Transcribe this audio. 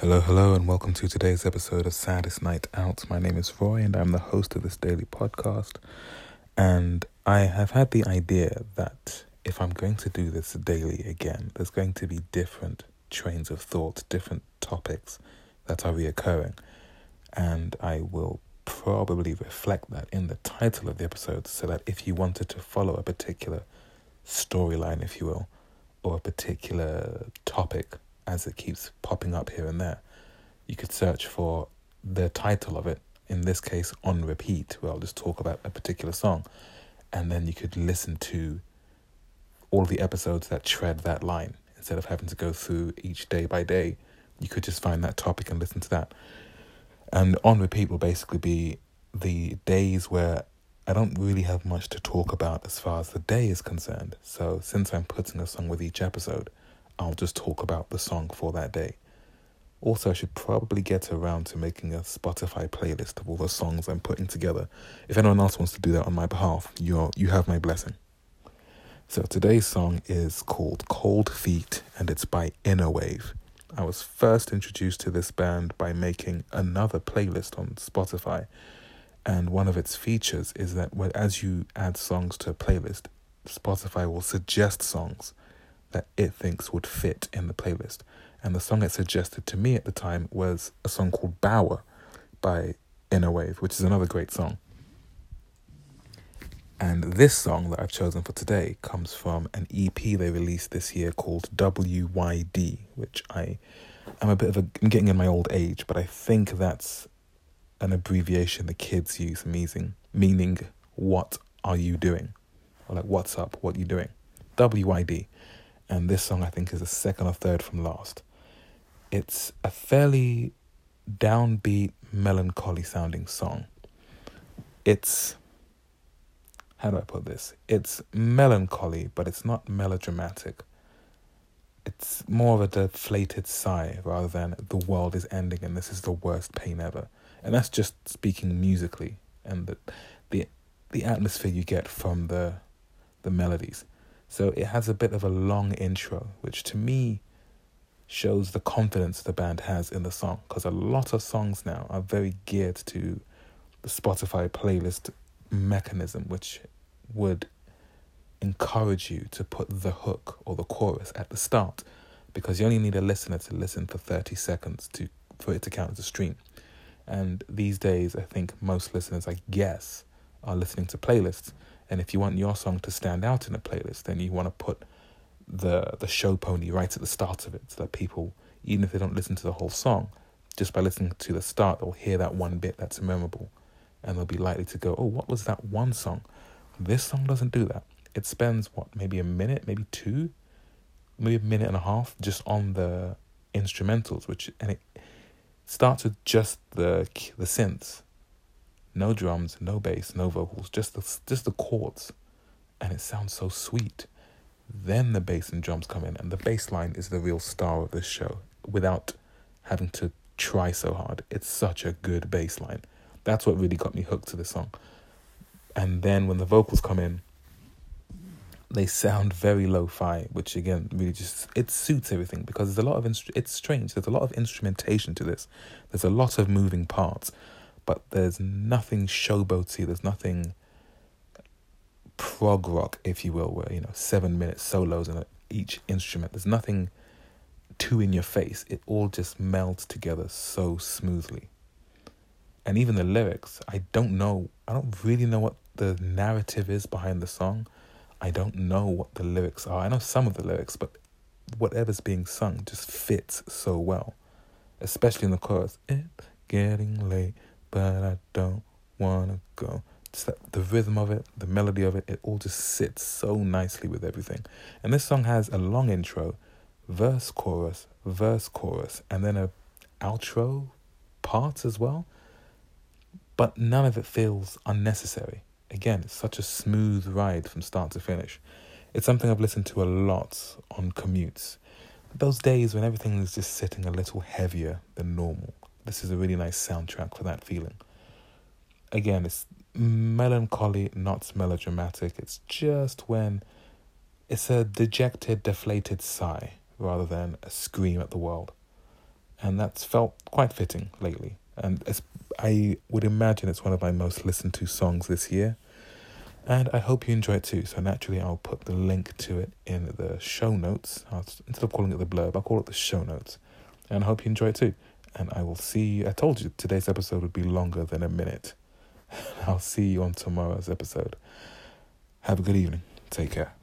Hello, hello, and welcome to today's episode of Saddest Night Out. My name is Roy, and I'm the host of this daily podcast. And I have had the idea that if I'm going to do this daily again, there's going to be different trains of thought, different topics that are reoccurring. And I will probably reflect that in the title of the episode so that if you wanted to follow a particular storyline, if you will, or a particular topic as it keeps popping up here and there, you could search for the title of it, in this case, on repeat, where I'll just talk about a particular song. And then you could listen to all the episodes that tread that line instead of having to go through each day by day. You could just find that topic and listen to that. And on repeat will basically be the days where I don't really have much to talk about as far as the day is concerned. So since I'm putting a song with each episode, I'll just talk about the song for that day. Also, I should probably get around to making a Spotify playlist of all the songs I'm putting together. If anyone else wants to do that on my behalf, you you have my blessing. So today's song is called Cold Feet and it's by Inner Wave. I was first introduced to this band by making another playlist on Spotify. And one of its features is that when, as you add songs to a playlist, Spotify will suggest songs that it thinks would fit in the playlist. And the song it suggested to me at the time was a song called Bower by Inner Wave, which is another great song. And this song that I've chosen for today comes from an EP they released this year called WYD, which I am a bit of a I'm getting in my old age, but I think that's an abbreviation the kids use meaning meaning what are you doing? Or like what's up, what are you doing? WYD and this song I think is the second or third from last. It's a fairly downbeat, melancholy sounding song. It's how do I put this? It's melancholy, but it's not melodramatic. It's more of a deflated sigh rather than the world is ending and this is the worst pain ever. And that's just speaking musically and the the the atmosphere you get from the the melodies. So it has a bit of a long intro, which to me shows the confidence the band has in the song. Because a lot of songs now are very geared to the Spotify playlist mechanism, which would encourage you to put the hook or the chorus at the start because you only need a listener to listen for 30 seconds to for it to count as a stream. And these days, I think most listeners, I guess, are listening to playlists and if you want your song to stand out in a playlist, then you want to put the the show pony right at the start of it so that people, even if they don't listen to the whole song, just by listening to the start, they'll hear that one bit that's memorable and they'll be likely to go, Oh, what was that one song? This song doesn't do that. It spends what, maybe a minute, maybe two, maybe a minute and a half just on the instrumentals, which and it starts with just the the synths no drums, no bass, no vocals, just the just the chords, and it sounds so sweet. Then the bass and drums come in, and the bass line is the real star of this show. Without having to try so hard, it's such a good bass line. That's what really got me hooked to the song. And then when the vocals come in, they sound very lo-fi, which again really just it suits everything because there's a lot of instru- it's strange. There's a lot of instrumentation to this. There's a lot of moving parts but there's nothing showboaty, there's nothing prog rock, if you will, where, you know, seven minute solos in each instrument. There's nothing too in your face. It all just melds together so smoothly. And even the lyrics, I don't know, I don't really know what the narrative is behind the song. I don't know what the lyrics are. I know some of the lyrics, but whatever's being sung just fits so well, especially in the chorus. It's getting late but I don't wanna go. Just that, the rhythm of it, the melody of it, it all just sits so nicely with everything. And this song has a long intro, verse, chorus, verse, chorus, and then a outro part as well. But none of it feels unnecessary. Again, it's such a smooth ride from start to finish. It's something I've listened to a lot on commutes. Those days when everything is just sitting a little heavier than normal this is a really nice soundtrack for that feeling. Again, it's melancholy, not melodramatic. It's just when it's a dejected, deflated sigh rather than a scream at the world. and that's felt quite fitting lately. And I would imagine it's one of my most listened to songs this year. And I hope you enjoy it too. So naturally, I'll put the link to it in the show notes. I'll, instead of calling it the blurb, I'll call it the show notes. And I hope you enjoy it too. And I will see you. I told you today's episode would be longer than a minute. I'll see you on tomorrow's episode. Have a good evening. Take care.